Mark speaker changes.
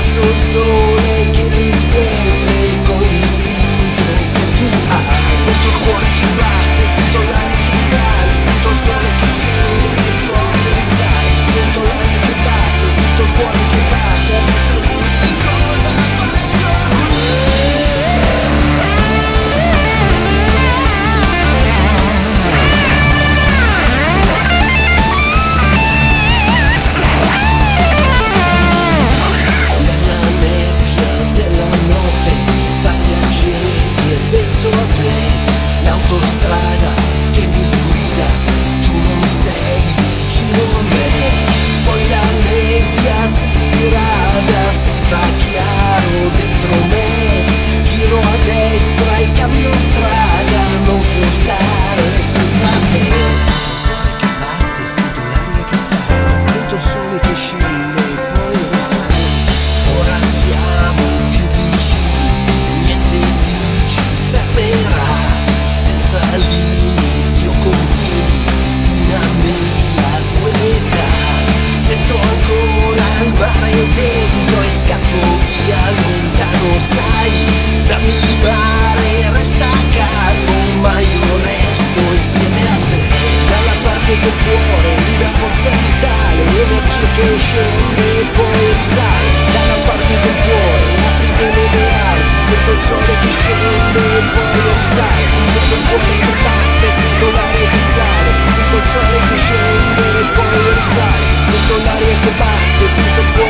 Speaker 1: So so. la tua età Sento ancora il mare dentro e scappo via lontano Sai, dammi il mare, resta calmo ma io resto insieme a te. Dalla parte del cuore una forza vitale che scende e poi risale Dalla Sento il cuore che batte, sento l'aria This is the